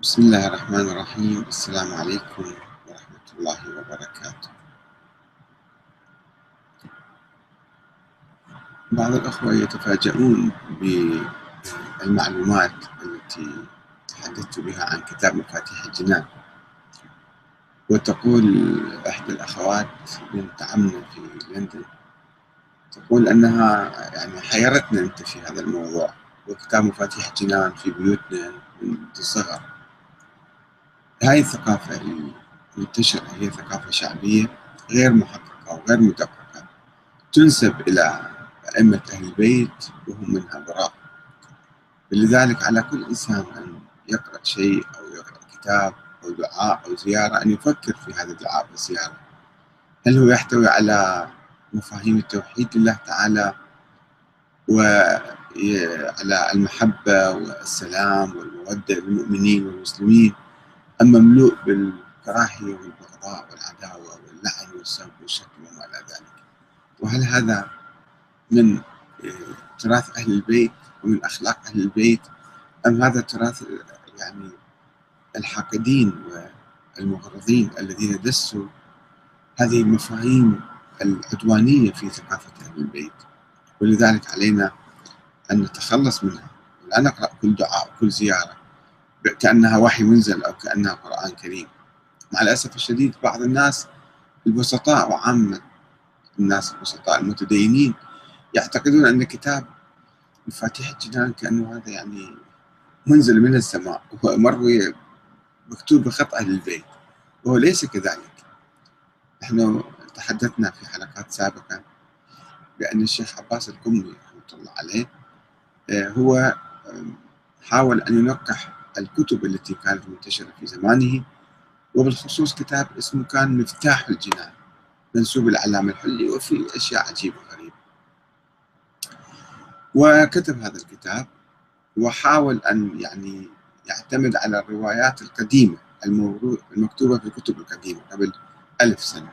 بسم الله الرحمن الرحيم. السلام عليكم ورحمة الله وبركاته. بعض الأخوة يتفاجؤون بالمعلومات التي تحدثت بها عن كتاب مفاتيح الجنان. وتقول إحدى الأخوات بنت عمنا في لندن تقول أنها يعني حيرتنا أنت في هذا الموضوع وكتاب مفاتيح الجنان في بيوتنا منذ الصغر هاي الثقافة المنتشرة هي ثقافة شعبية غير محققة وغير مدققة تنسب إلى أئمة أهل البيت وهم منها براء لذلك على كل إنسان أن يقرأ شيء أو يقرأ كتاب أو دعاء أو زيارة أن يفكر في هذا الدعاء والزيارة. هل هو يحتوي على مفاهيم التوحيد لله تعالى وعلى المحبة والسلام والمودة للمؤمنين والمسلمين؟ مملوء بالكراهية والبغضاء والعداوة واللعن والسب والشتم وما إلى ذلك. وهل هذا من تراث أهل البيت ومن أخلاق أهل البيت؟ أم هذا تراث يعني الحاقدين والمغرضين الذين دسوا هذه المفاهيم العدوانية في ثقافة أهل البيت؟ ولذلك علينا أن نتخلص منها. لا نقرأ كل دعاء وكل زيارة. كأنها وحي منزل أو كأنها قرآن كريم. مع الأسف الشديد بعض الناس البسطاء وعامة الناس البسطاء المتدينين يعتقدون أن كتاب مفاتيح الجنان كأنه هذا يعني منزل من السماء وهو مروي مكتوب بخط أهل البيت وهو ليس كذلك. نحن تحدثنا في حلقات سابقة بأن الشيخ عباس القمي رحمة الله عليه آه، هو حاول أن ينقح الكتب التي كانت منتشرة في زمانه وبالخصوص كتاب اسمه كان مفتاح الجنان منسوب العلامة الحلي وفي أشياء عجيبة وغريبة. وكتب هذا الكتاب وحاول أن يعني يعتمد على الروايات القديمة المكتوبة في الكتب القديمة قبل ألف سنة.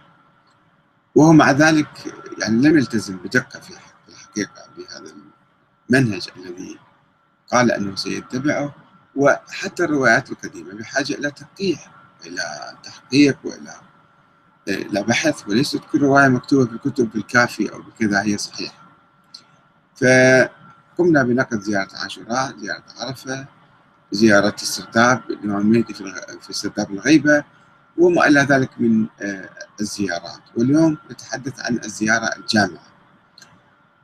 وهو مع ذلك يعني لم يلتزم بدقة في الحقيقة بهذا المنهج الذي قال أنه سيتبعه. وحتى الروايات القديمة بحاجة إلى تنقيح إلى تحقيق وإلى إلى بحث وليست كل رواية مكتوبة في كتب الكافي أو بكذا هي صحيحة. فقمنا بنقد زيارة عاشوراء زيارة عرفة زيارة السرداب الإمام المهدي في السرداب الغيبة وما إلى ذلك من آه، الزيارات. واليوم نتحدث عن الزيارة الجامعة.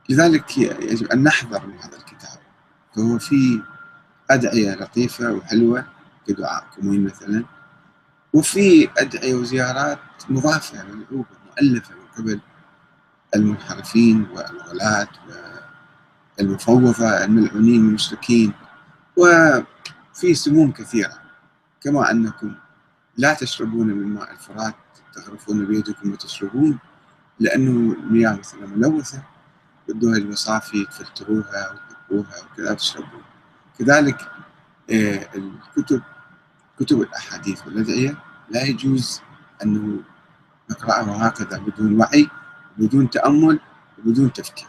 لذلك يجب أن نحذر من هذا الكتاب. فهو فيه أدعية لطيفة وحلوة كدعاء كمين مثلا. وفي أدعية وزيارات مضافة ملعوبة مؤلفة من قبل المنحرفين والغلاة والمفوضة الملعونين المشركين وفي سموم كثيرة. كما أنكم لا تشربون من ماء الفرات تغرفون بيدكم وتشربون لأنه المياه مثلا ملوثة بدوها المصافي تفلتروها وتنقوها وكذا تشربون. كذلك آه، الكتب كتب الأحاديث والأدعية لا يجوز أنه نقرأها هكذا بدون وعي بدون تأمل وبدون تفكير.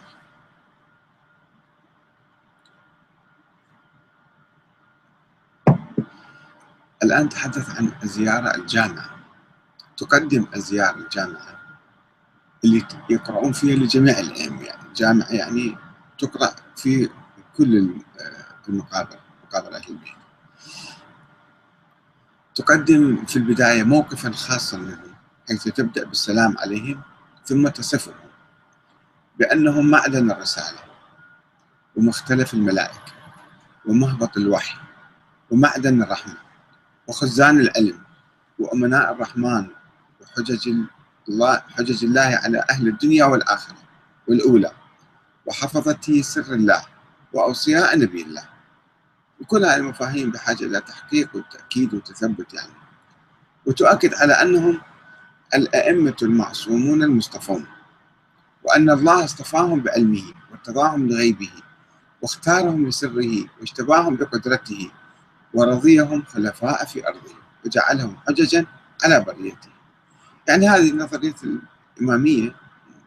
الآن تحدث عن الزيارة الجامعة. تقدم الزيارة الجامعة اللي يقرؤون فيها لجميع الأئمة يعني الجامعة يعني تقرأ في كل المقابر مقابر أهل البيت تقدم في البداية موقفا خاصا منهم حيث تبدأ بالسلام عليهم ثم تصفهم بأنهم معدن الرسالة ومختلف الملائكة ومهبط الوحي ومعدن الرحمة وخزان العلم وأمناء الرحمن وحجج الله حجج الله على أهل الدنيا والآخرة والأولى وحفظته سر الله وأوصياء نبي الله. وكل هذه المفاهيم بحاجة إلى تحقيق وتأكيد وتثبت يعني. وتؤكد على أنهم الأئمة المعصومون المصطفون وأن الله اصطفاهم بعلمه وارتضاهم لغيبه واختارهم لسره واجتباهم بقدرته ورضيهم خلفاء في أرضه وجعلهم حججا على بريته. يعني هذه نظرية الإمامية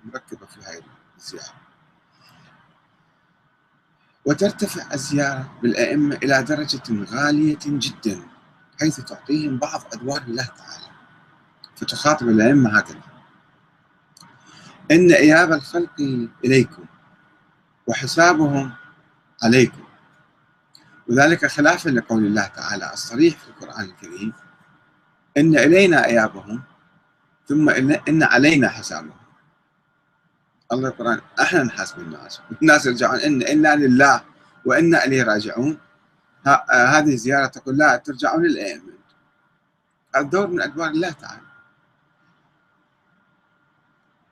مركبة في هذه الزيارة. وترتفع الزيارة بالأئمة إلى درجة غالية جدا حيث تعطيهم بعض أدوار الله تعالى. فتخاطب الأئمة هكذا. إن إياب الخلق إليكم وحسابهم عليكم. وذلك خلافا لقول الله تعالى الصريح في القرآن الكريم. إن إلينا إيابهم ثم إن علينا حسابهم. الله القرآن أحنا نحاسب الناس. الناس يرجعون إن إنا لله وإنا إليه راجعون. هذه الزيارة تقول لا ترجعون للأئمة الدور من أدوار الله تعالى.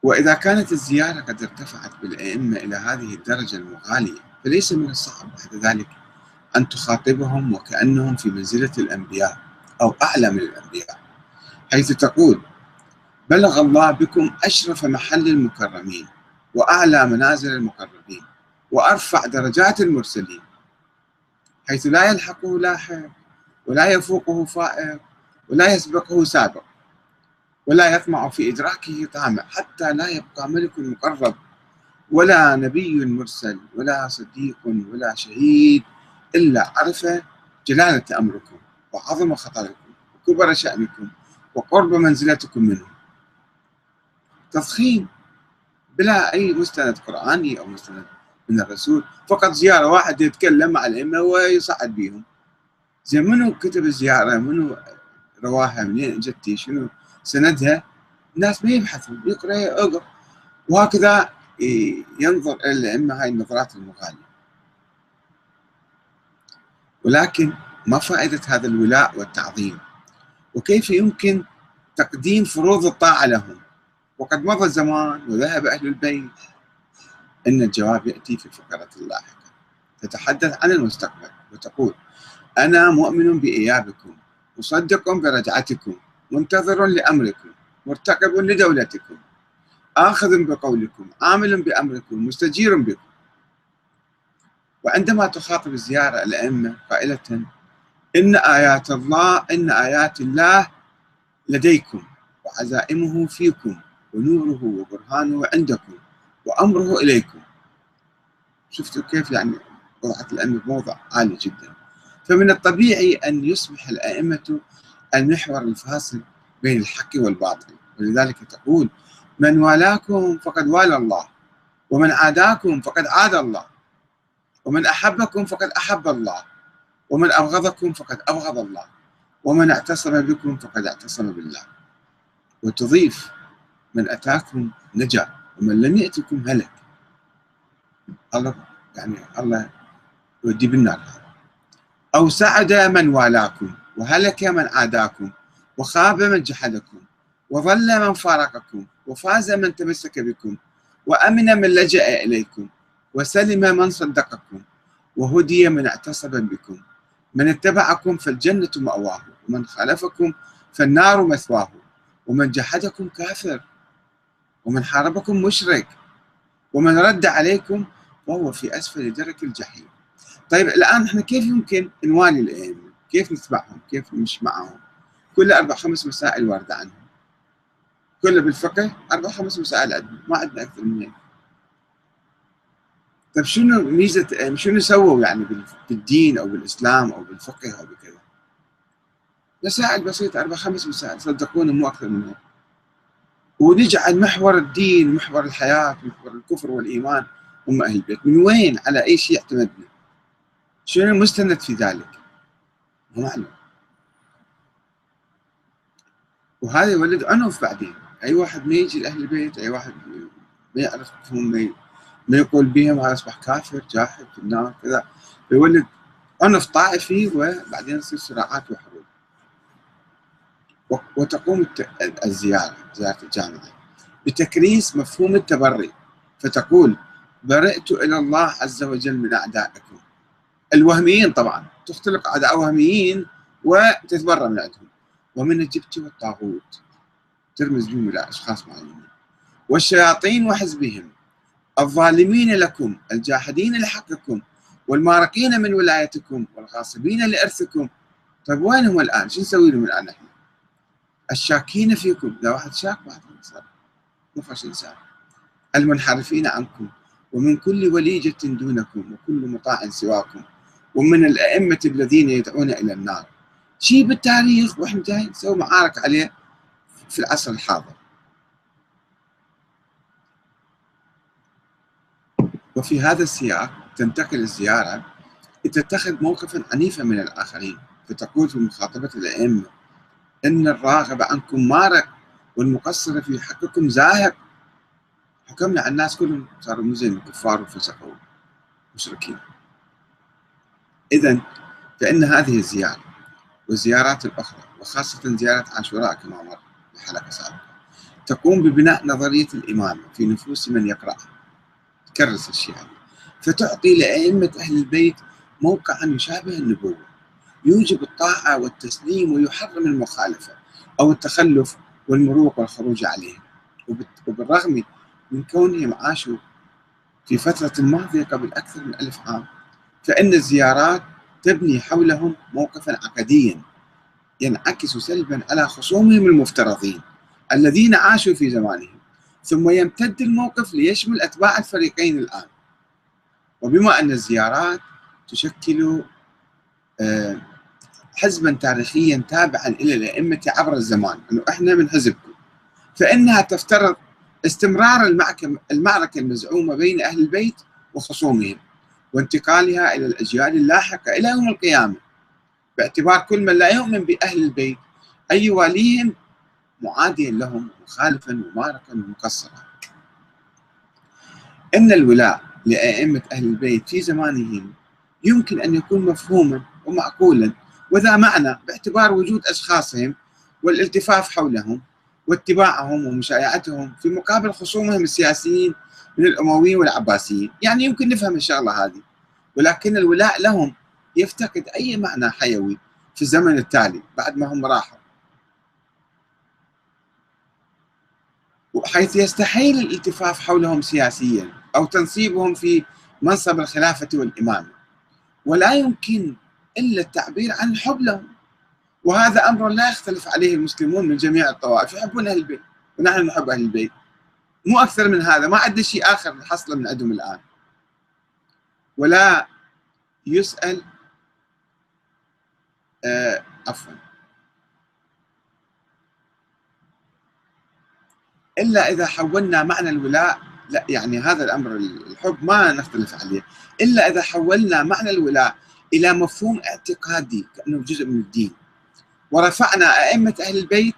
وإذا كانت الزيارة قد ارتفعت بالأئمة إلى هذه الدرجة المغالية فليس من الصعب بعد ذلك أن تخاطبهم وكأنهم في منزلة الأنبياء أو أعلى من الأنبياء حيث تقول بلغ الله بكم أشرف محل المكرمين. وأعلى منازل المقربين وأرفع درجات المرسلين حيث لا يلحقه لاحق ولا يفوقه فائق ولا يسبقه سابق ولا يطمع في إدراكه طامع حتى لا يبقى ملك مقرب ولا نبي مرسل ولا صديق ولا شهيد إلا عرف جلالة أمركم وعظم خطركم وكبر شأنكم وقرب منزلتكم منه. تضخيم بلا أي مستند قرآني أو مستند من الرسول فقط زيارة واحد يتكلم مع الأئمة ويصعد بهم. زين منو كتب الزيارة؟ منو رواها؟ منين جتي شنو؟ سندها؟ الناس ما يبحثون يقرأ اقرأ وهكذا ينظر إلى الأئمة هاي النظرات المغالية. ولكن ما فائدة هذا الولاء والتعظيم؟ وكيف يمكن تقديم فروض الطاعة لهم؟ وقد مضى الزمان وذهب أهل البيت. إن الجواب يأتي في الفقرة اللاحقة. تتحدث عن المستقبل وتقول أنا مؤمن بإيابكم مصدق برجعتكم منتظر لأمركم مرتقب لدولتكم آخذ بقولكم عامل بأمركم مستجير بكم. وعندما تخاطب الزيارة الأئمة قائلة إن آيات الله إن آيات الله لديكم وعزائمه فيكم. ونوره وبرهانه عندكم وأمره إليكم. شفتوا كيف يعني وضعت الأئمة بموضع عالي جدا. فمن الطبيعي أن يصبح الأئمة المحور الفاصل بين الحق والباطل. ولذلك تقول من والاكم فقد والى الله ومن عاداكم فقد عاد الله ومن أحبكم فقد أحب الله ومن أبغضكم فقد أبغض الله ومن اعتصم بكم فقد اعتصم بالله. وتضيف من أتاكم نجا ومن لم يأتكم هلك. الله يعني الله يودي بالنار أو سعد من والاكم وهلك من عاداكم وخاب من جحدكم وظل من فارقكم وفاز من تمسك بكم وأمن من لجأ إليكم وسلم من صدقكم وهدي من اعتصم بكم. من اتبعكم فالجنة مأواه ومن خالفكم فالنار مثواه ومن جحدكم كافر. ومن حاربكم مشرك ومن رد عليكم وهو في أسفل درك الجحيم. طيب الآن إحنا كيف يمكن نوالي الأئمة؟ كيف نتبعهم؟ كيف نمشي معهم؟ كل أربع خمس مسائل واردة عنهم. كله بالفقه أربع خمس مسائل عندنا ما عندنا أكثر من هيك. طيب شنو ميزة شنو سووا يعني بالدين أو بالإسلام أو بالفقه أو بكذا؟ مسائل بسيطة أربع خمس مسائل صدقوني مو أكثر من هيك. ونجعل محور الدين محور الحياة محور الكفر والإيمان. هم أهل البيت من وين؟ على أي شيء اعتمدنا؟ شنو المستند في ذلك؟ مو معلوم. وهذا يولد عنف بعدين. أي واحد ما يجي لأهل البيت أي واحد ما يعرفهم ما, ما يقول بهم هذا يصبح كافر جاحد في النار كذا. يولد عنف طائفي وبعدين تصير صراعات وحروب وتقوم الزيارة زيارة الجامعة. بتكريس مفهوم التبري فتقول برئت إلى الله عز وجل من أعدائكم. الوهميين طبعا تختلق أعداء وهميين وتتبرى من عندهم. ومن الجبت والطاغوت. ترمز بهم إلى أشخاص معينين. والشياطين وحزبهم الظالمين لكم الجاحدين لحقكم والمارقين من ولايتكم والغاصبين لإرثكم. طيب وين هم الآن؟ شو نسوي لهم الآن إحنا؟ الشاكين فيكم. إذا واحد شاك واحد مو فاش إنسان. المنحرفين عنكم. ومن كل وليجة دونكم وكل مطاع سواكم. ومن الأئمة الذين يدعون إلى النار. شيء بالتاريخ وإحنا جاي نسوي معارك عليه في العصر الحاضر. وفي هذا السياق تنتقل الزيارة لتتخذ موقفا عنيفا من الآخرين فتقول في مخاطبة الأئمة. إن الراغب عنكم مارق والمقصر في حقكم زاهق. حكمنا على الناس كلهم صاروا مزين كفار وفسقوا مشركين. إذا فإن هذه الزيارة والزيارات الأخرى وخاصة زيارة عاشوراء كما مر في حلقة سابقة تقوم ببناء نظرية الإمامة في نفوس من يقرأها. تكرس الشيء هذا. فتعطي لأئمة أهل البيت موقعا يشابه النبوة. يوجب الطاعة والتسليم ويحرم المخالفة أو التخلف والمروق والخروج عليهم. وبالرغم من كونهم عاشوا في فترة ماضية قبل أكثر من ألف عام فإن الزيارات تبني حولهم موقفا عقديا ينعكس سلبا على خصومهم المفترضين الذين عاشوا في زمانهم. ثم يمتد الموقف ليشمل أتباع الفريقين الآن. وبما أن الزيارات تشكل آه، حزبا تاريخيا تابعا إلى الأئمة عبر الزمان أنه إحنا من حزبكم. فإنها تفترض استمرار المعركة المزعومة بين أهل البيت وخصومهم وانتقالها إلى الأجيال اللاحقة إلى يوم القيامة. باعتبار كل من لا يؤمن بأهل البيت أي يواليهم معاديا لهم مخالفا ومارقا ومقصرا. أن الولاء لأئمة أهل البيت في زمانهم يمكن أن يكون مفهوما ومعقولا وذا معنى باعتبار وجود أشخاصهم والالتفاف حولهم واتباعهم ومشايعتهم في مقابل خصومهم السياسيين من الأمويين والعباسيين. يعني يمكن نفهم الشغلة هذه. ولكن الولاء لهم يفتقد أي معنى حيوي في الزمن التالي بعد ما هم راحوا. حيث يستحيل الالتفاف حولهم سياسيا أو تنصيبهم في منصب الخلافة والإمامة. ولا يمكن إلا التعبير عن الحب لهم. وهذا أمر لا يختلف عليه المسلمون من جميع الطوائف يحبون أهل البيت ونحن نحب أهل البيت. مو أكثر من هذا ما عندنا شيء آخر حصله من عندهم الآن. ولا يسأل آه عفوا. إلا إذا حولنا معنى الولاء لا يعني هذا الأمر الحب ما نختلف عليه. إلا إذا حولنا معنى الولاء إلى مفهوم اعتقادي كأنه جزء من الدين. ورفعنا أئمة أهل البيت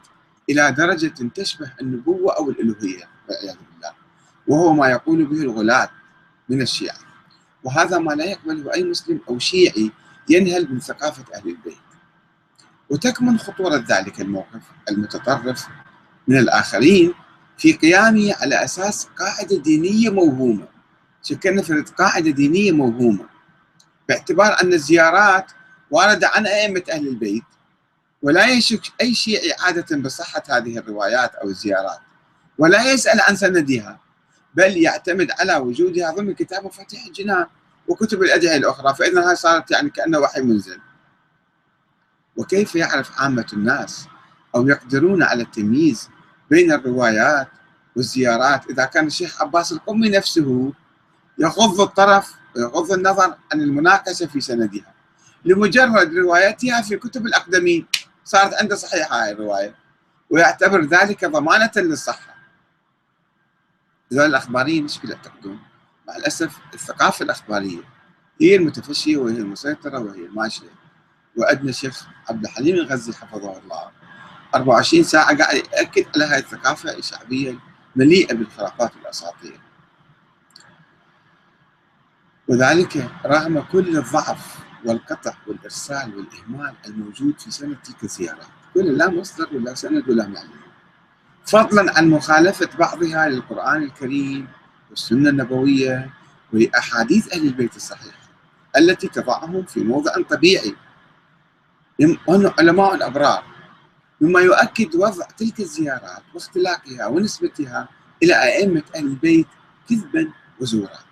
إلى درجة تشبه النبوة أو الألوهية والعياذ بالله. وهو ما يقول به الغلاة من الشيعة. وهذا ما لا يقبله أي مسلم أو شيعي ينهل من ثقافة أهل البيت. وتكمن خطورة ذلك الموقف المتطرف من الآخرين في قيامه على أساس قاعدة دينية موهومة. شكلنا نفرض قاعدة دينية موهومة. باعتبار أن الزيارات واردة عن أئمة أهل البيت ولا يشك أي شيعي عادة بصحة هذه الروايات أو الزيارات ولا يسأل عن سندها بل يعتمد على وجودها ضمن كتاب مفاتيح الجنان وكتب الأدعية الأخرى فإذا هاي صارت يعني كأنه وحي منزل. وكيف يعرف عامة الناس أو يقدرون على التمييز بين الروايات والزيارات إذا كان الشيخ عباس القمي نفسه يغض الطرف ويغض النظر عن المناقشة في سندها. لمجرد روايتها في كتب الأقدمين صارت عنده صحيحة هاي الرواية ويعتبر ذلك ضمانة للصحة. هذول الأخباريين إيش يعتقدون؟ مع الأسف الثقافة الأخبارية هي المتفشية وهي المسيطرة وهي الماشية وعندنا الشيخ عبد الحليم الغزي حفظه الله. 24 ساعة قاعد يأكد على هاي الثقافة الشعبية مليئة بالخرافات والأساطير وذلك رغم كل الضعف والقطع والإرسال والإهمال الموجود في سنة تلك الزيارات كل لا مصدر ولا سند ولا معلومة فضلا عن مخالفة بعضها للقرآن الكريم والسنة النبوية ولأحاديث أهل البيت الصحيحة التي تضعهم في موضع طبيعي. هم علماء أبرار مما يؤكد وضع تلك الزيارات واختلاقها ونسبتها إلى أئمة أهل البيت كذبا وزورا.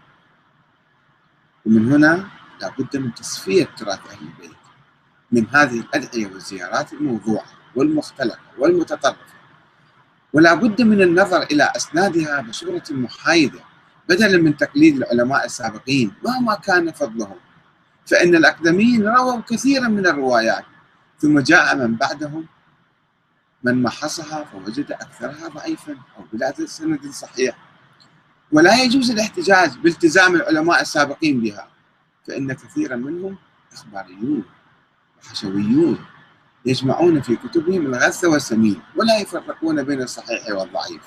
ومن هنا لابد من تصفية تراث أهل البيت من هذه الأدعية والزيارات الموضوعة والمختلقة والمتطرفة. ولا بد من النظر إلى أسنادها بصورة محايدة بدلا من تقليد العلماء السابقين مهما كان فضلهم. فإن الأقدمين رووا كثيرا من الروايات ثم جاء من بعدهم من محصها فوجد أكثرها ضعيفا أو بلا سند صحيح. ولا يجوز الاحتجاج بالتزام العلماء السابقين بها فإن كثيرا منهم إخباريون وحشويون يجمعون في كتبهم الغث والسمين ولا يفرقون بين الصحيح والضعيف.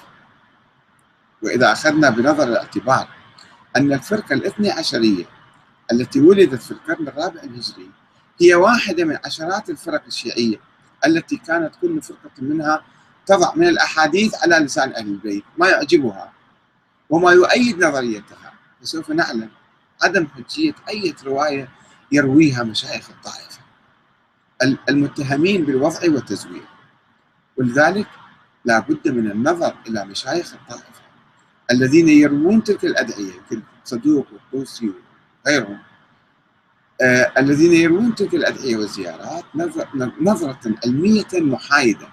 وإذا أخذنا بنظر الاعتبار أن الفرقة الاثني عشرية التي ولدت في القرن الرابع الهجري هي واحدة من عشرات الفرق الشيعية التي كانت كل فرقة منها تضع من الأحاديث على لسان أهل البيت ما يعجبها. وما يؤيد نظريتها. وسوف نعلم عدم حجية أي رواية يرويها مشايخ الطائفة. المتهمين بالوضع والتزوير. ولذلك لا بد من النظر إلى مشايخ الطائفة الذين يروون تلك الأدعية كالصدوق والطوسي وغيرهم آه الذين يروون تلك الأدعية والزيارات نظرة علمية محايدة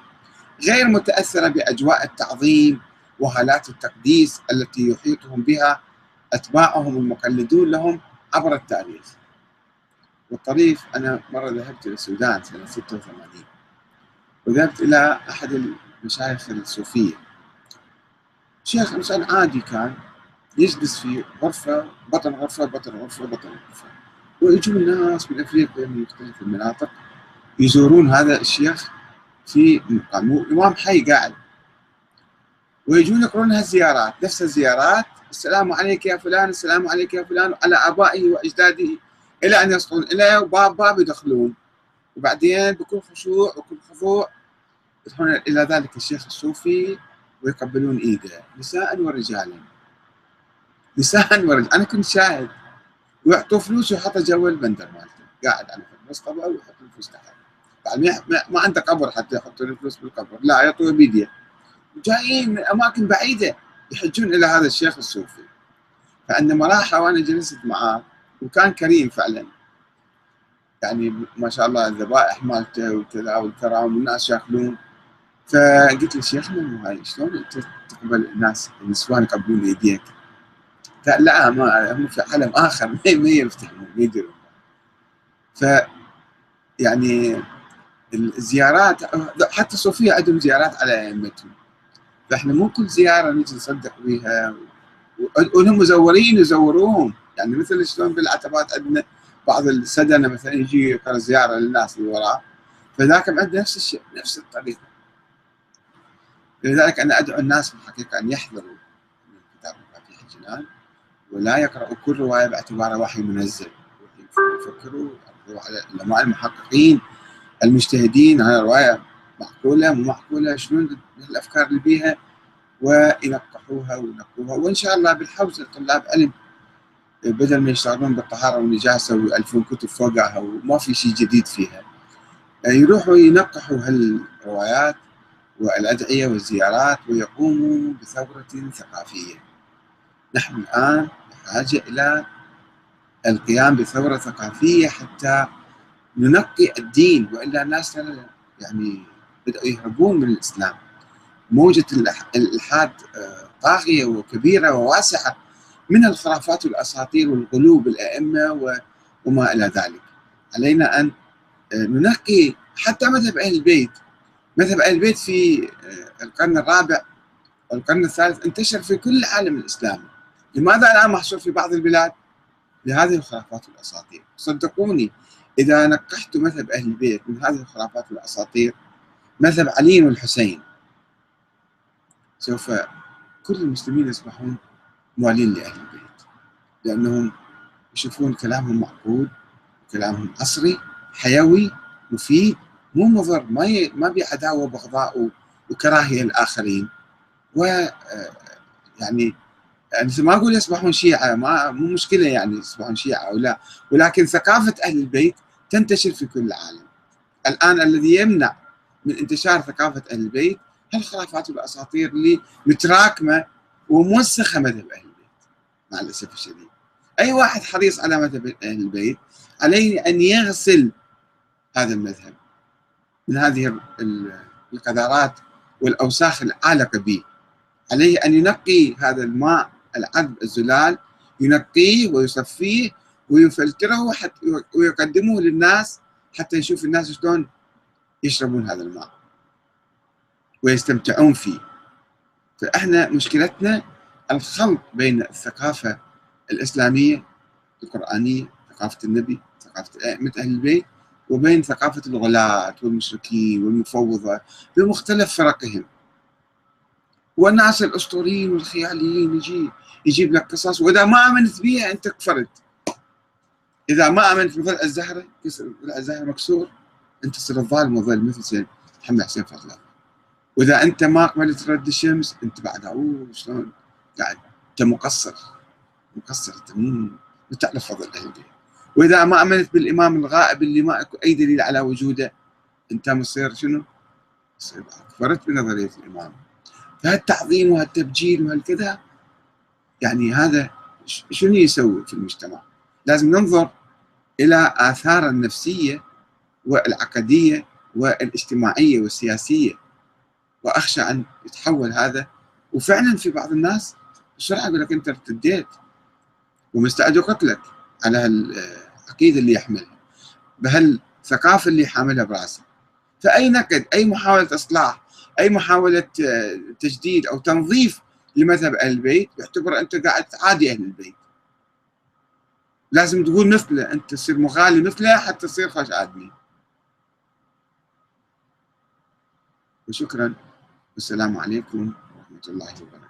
غير متأثرة بأجواء التعظيم وهالات التقديس التي يحيطهم بها أتباعهم المقلدون لهم عبر التاريخ. والطريف أنا مرة ذهبت إلى السودان سنة 86 وذهبت إلى أحد المشايخ الصوفية. شيخ إنسان عادي كان يجلس في غرفة بطن غرفة بطن غرفة بطن غرفة. ويجون الناس من أفريقيا من مختلف المناطق يزورون هذا الشيخ في إمام حي قاعد. ويجون يقرون هالزيارات نفس الزيارات السلام عليك يا فلان السلام عليك يا فلان على آبائه وأجداده إلى أن يصلون إليه وباب باب يدخلون. وبعدين بكل خشوع وكل خضوع يدخلون إلى ذلك الشيخ الصوفي ويقبلون إيده نساء ورجالا نساء ورجالا أنا كنت شاهد. ويعطوا فلوس ويحط جوا البندر مالته. قاعد على المصطبة ويحط الفلوس تحت. ما عنده قبر حتى يحطوا الفلوس بالقبر. لا يعطوا بيديه. جايين من أماكن بعيدة يحجون إلى هذا الشيخ الصوفي. فعندما راح وأنا جلست معاه وكان كريم فعلا. يعني ما شاء الله الذبائح مالته وكذا والكرام والناس يأكلون. فقلت له شيخنا هاي شلون أنت تقبل الناس النسوان يقبلون يديك؟ قال لا ما هم في عالم آخر ما يفتحون ما يدرون. ف يعني الزيارات حتى الصوفيه عندهم زيارات على أئمتهم. فاحنا مو كل زيارة نجي نصدق بها وهم مزورين يزوروهم يعني مثل شلون بالعتبات عندنا بعض السدنة مثلا يجي يقرا زيارة للناس اللي وراه فذاك عندنا نفس الشيء نفس الطريقة. لذلك أنا أدعو الناس في الحقيقة أن يحذروا من كتاب مفاتيح الجنان ولا يقرأوا كل رواية باعتبارها وحي منزل. يفكروا على العلماء المحققين المجتهدين على رواية معقولة مو معقولة شلون الأفكار اللي بيها وينقحوها وينقوها وإن شاء الله بالحوزة طلاب علم بدل ما يشتغلون بالطهارة والنجاسة ويألفون كتب فوقها وما في شيء جديد فيها يروحوا ينقحوا هالروايات والأدعية والزيارات ويقوموا بثورة ثقافية. نحن الآن بحاجة إلى القيام بثورة ثقافية حتى ننقي الدين وإلا الناس يعني بدأوا يهربون من الإسلام. موجة الإلحاد آه، طاغية وكبيرة وواسعة من الخرافات والأساطير والغلو بالأئمة وما إلى ذلك. علينا أن آه، ننقي حتى مذهب أهل البيت. مذهب أهل البيت في آه، القرن الرابع والقرن الثالث انتشر في كل العالم الإسلامي لماذا الآن محصور في بعض البلاد؟ لهذه الخرافات والأساطير. صدقوني إذا نقحت مذهب أهل البيت من هذه الخرافات والأساطير مذهب علي والحسين سوف كل المسلمين يصبحون موالين لأهل البيت لأنهم يشوفون كلامهم معقول كلامهم عصري حيوي مفيد مو مضر ما ي... ما عداوه وبغضاء وكراهية للآخرين. و يعني يعني ما أقول يصبحون شيعة ما مو مشكلة يعني يصبحون شيعة أو لا ولكن ثقافة أهل البيت تنتشر في كل العالم. الآن الذي يمنع من انتشار ثقافه أهل البيت هالخرافات والاساطير اللي متراكمة وموسخة مذهب أهل البيت مع الأسف الشديد. أي واحد حريص على مذهب أهل البيت عليه أن يغسل هذا المذهب من هذه القذارات والأوساخ العالقة به. عليه أن ينقي هذا الماء العذب الزلال ينقيه ويصفيه ويفلتره ويقدمه للناس حتى يشوف الناس شلون يشربون هذا الماء ويستمتعون فيه. فإحنا مشكلتنا الخلط بين الثقافة الإسلامية القرآنية ثقافة النبي ثقافة أئمة أهل البيت وبين ثقافة الغلاة والمشركين والمفوضة بمختلف فرقهم. والناس الأسطوريين والخياليين يجي يجيب لك قصص وإذا ما آمنت بها أنت كفرت إذا ما آمنت بضلع الزهرة الزهرة مكسور. انت تصير الظالم وظل مثل سيد محمد حسين فضل وإذا أنت ما قبلت رد الشمس أنت بعد اوه شلون؟ قاعد. أنت مقصر. مقصر. أنت مو تعرف فضل البيت وإذا ما أمنت بالإمام الغائب اللي ما أكو أي دليل على وجوده أنت مصير شنو؟ مصير كفرت بنظرية الإمام. فهالتعظيم وهالتبجيل وهالكذا يعني هذا شنو يسوي في المجتمع؟ لازم ننظر إلى اثار النفسية والعقديه والإجتماعية والسياسية. وأخشى أن يتحول هذا. وفعلا في بعض الناس بسرعة يقول لك أنت ارتديت ومستعد يقتلك على هالعقيده اللي يحملها بهالثقافة اللي حاملها براسه. فأي نقد أي محاولة إصلاح أي محاولة آه، تجديد أو تنظيف لمذهب أهل البيت يعتبر أنت قاعد تعادي أهل البيت. لازم تقول مثله أنت تصير مغالي مثله حتى تصير خوش آدمي. وشكرا. والسلام عليكم ورحمة الله وبركاته.